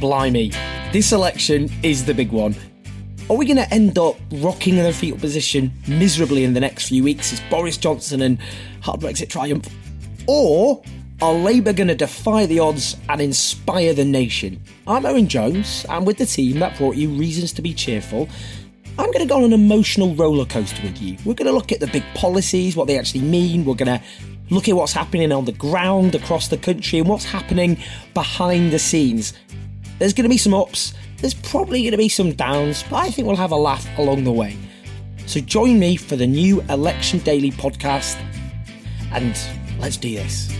blimey, this election is the big one. Are we going to end up rocking in the fetal position miserably in the next few weeks as Boris Johnson and hard Brexit triumph? Or are Labour going to defy the odds and inspire the nation? I'm Owen Jones, and with the team that brought you reasons to be cheerful, I'm going to go on an emotional roller coaster with you. We're going to look at the big policies, what they actually mean. We're going to look at what's happening on the ground across the country and what's happening behind the scenes. There's going to be some ups, there's probably going to be some downs, but I think we'll have a laugh along the way. So join me for the new Election Daily podcast and let's do this.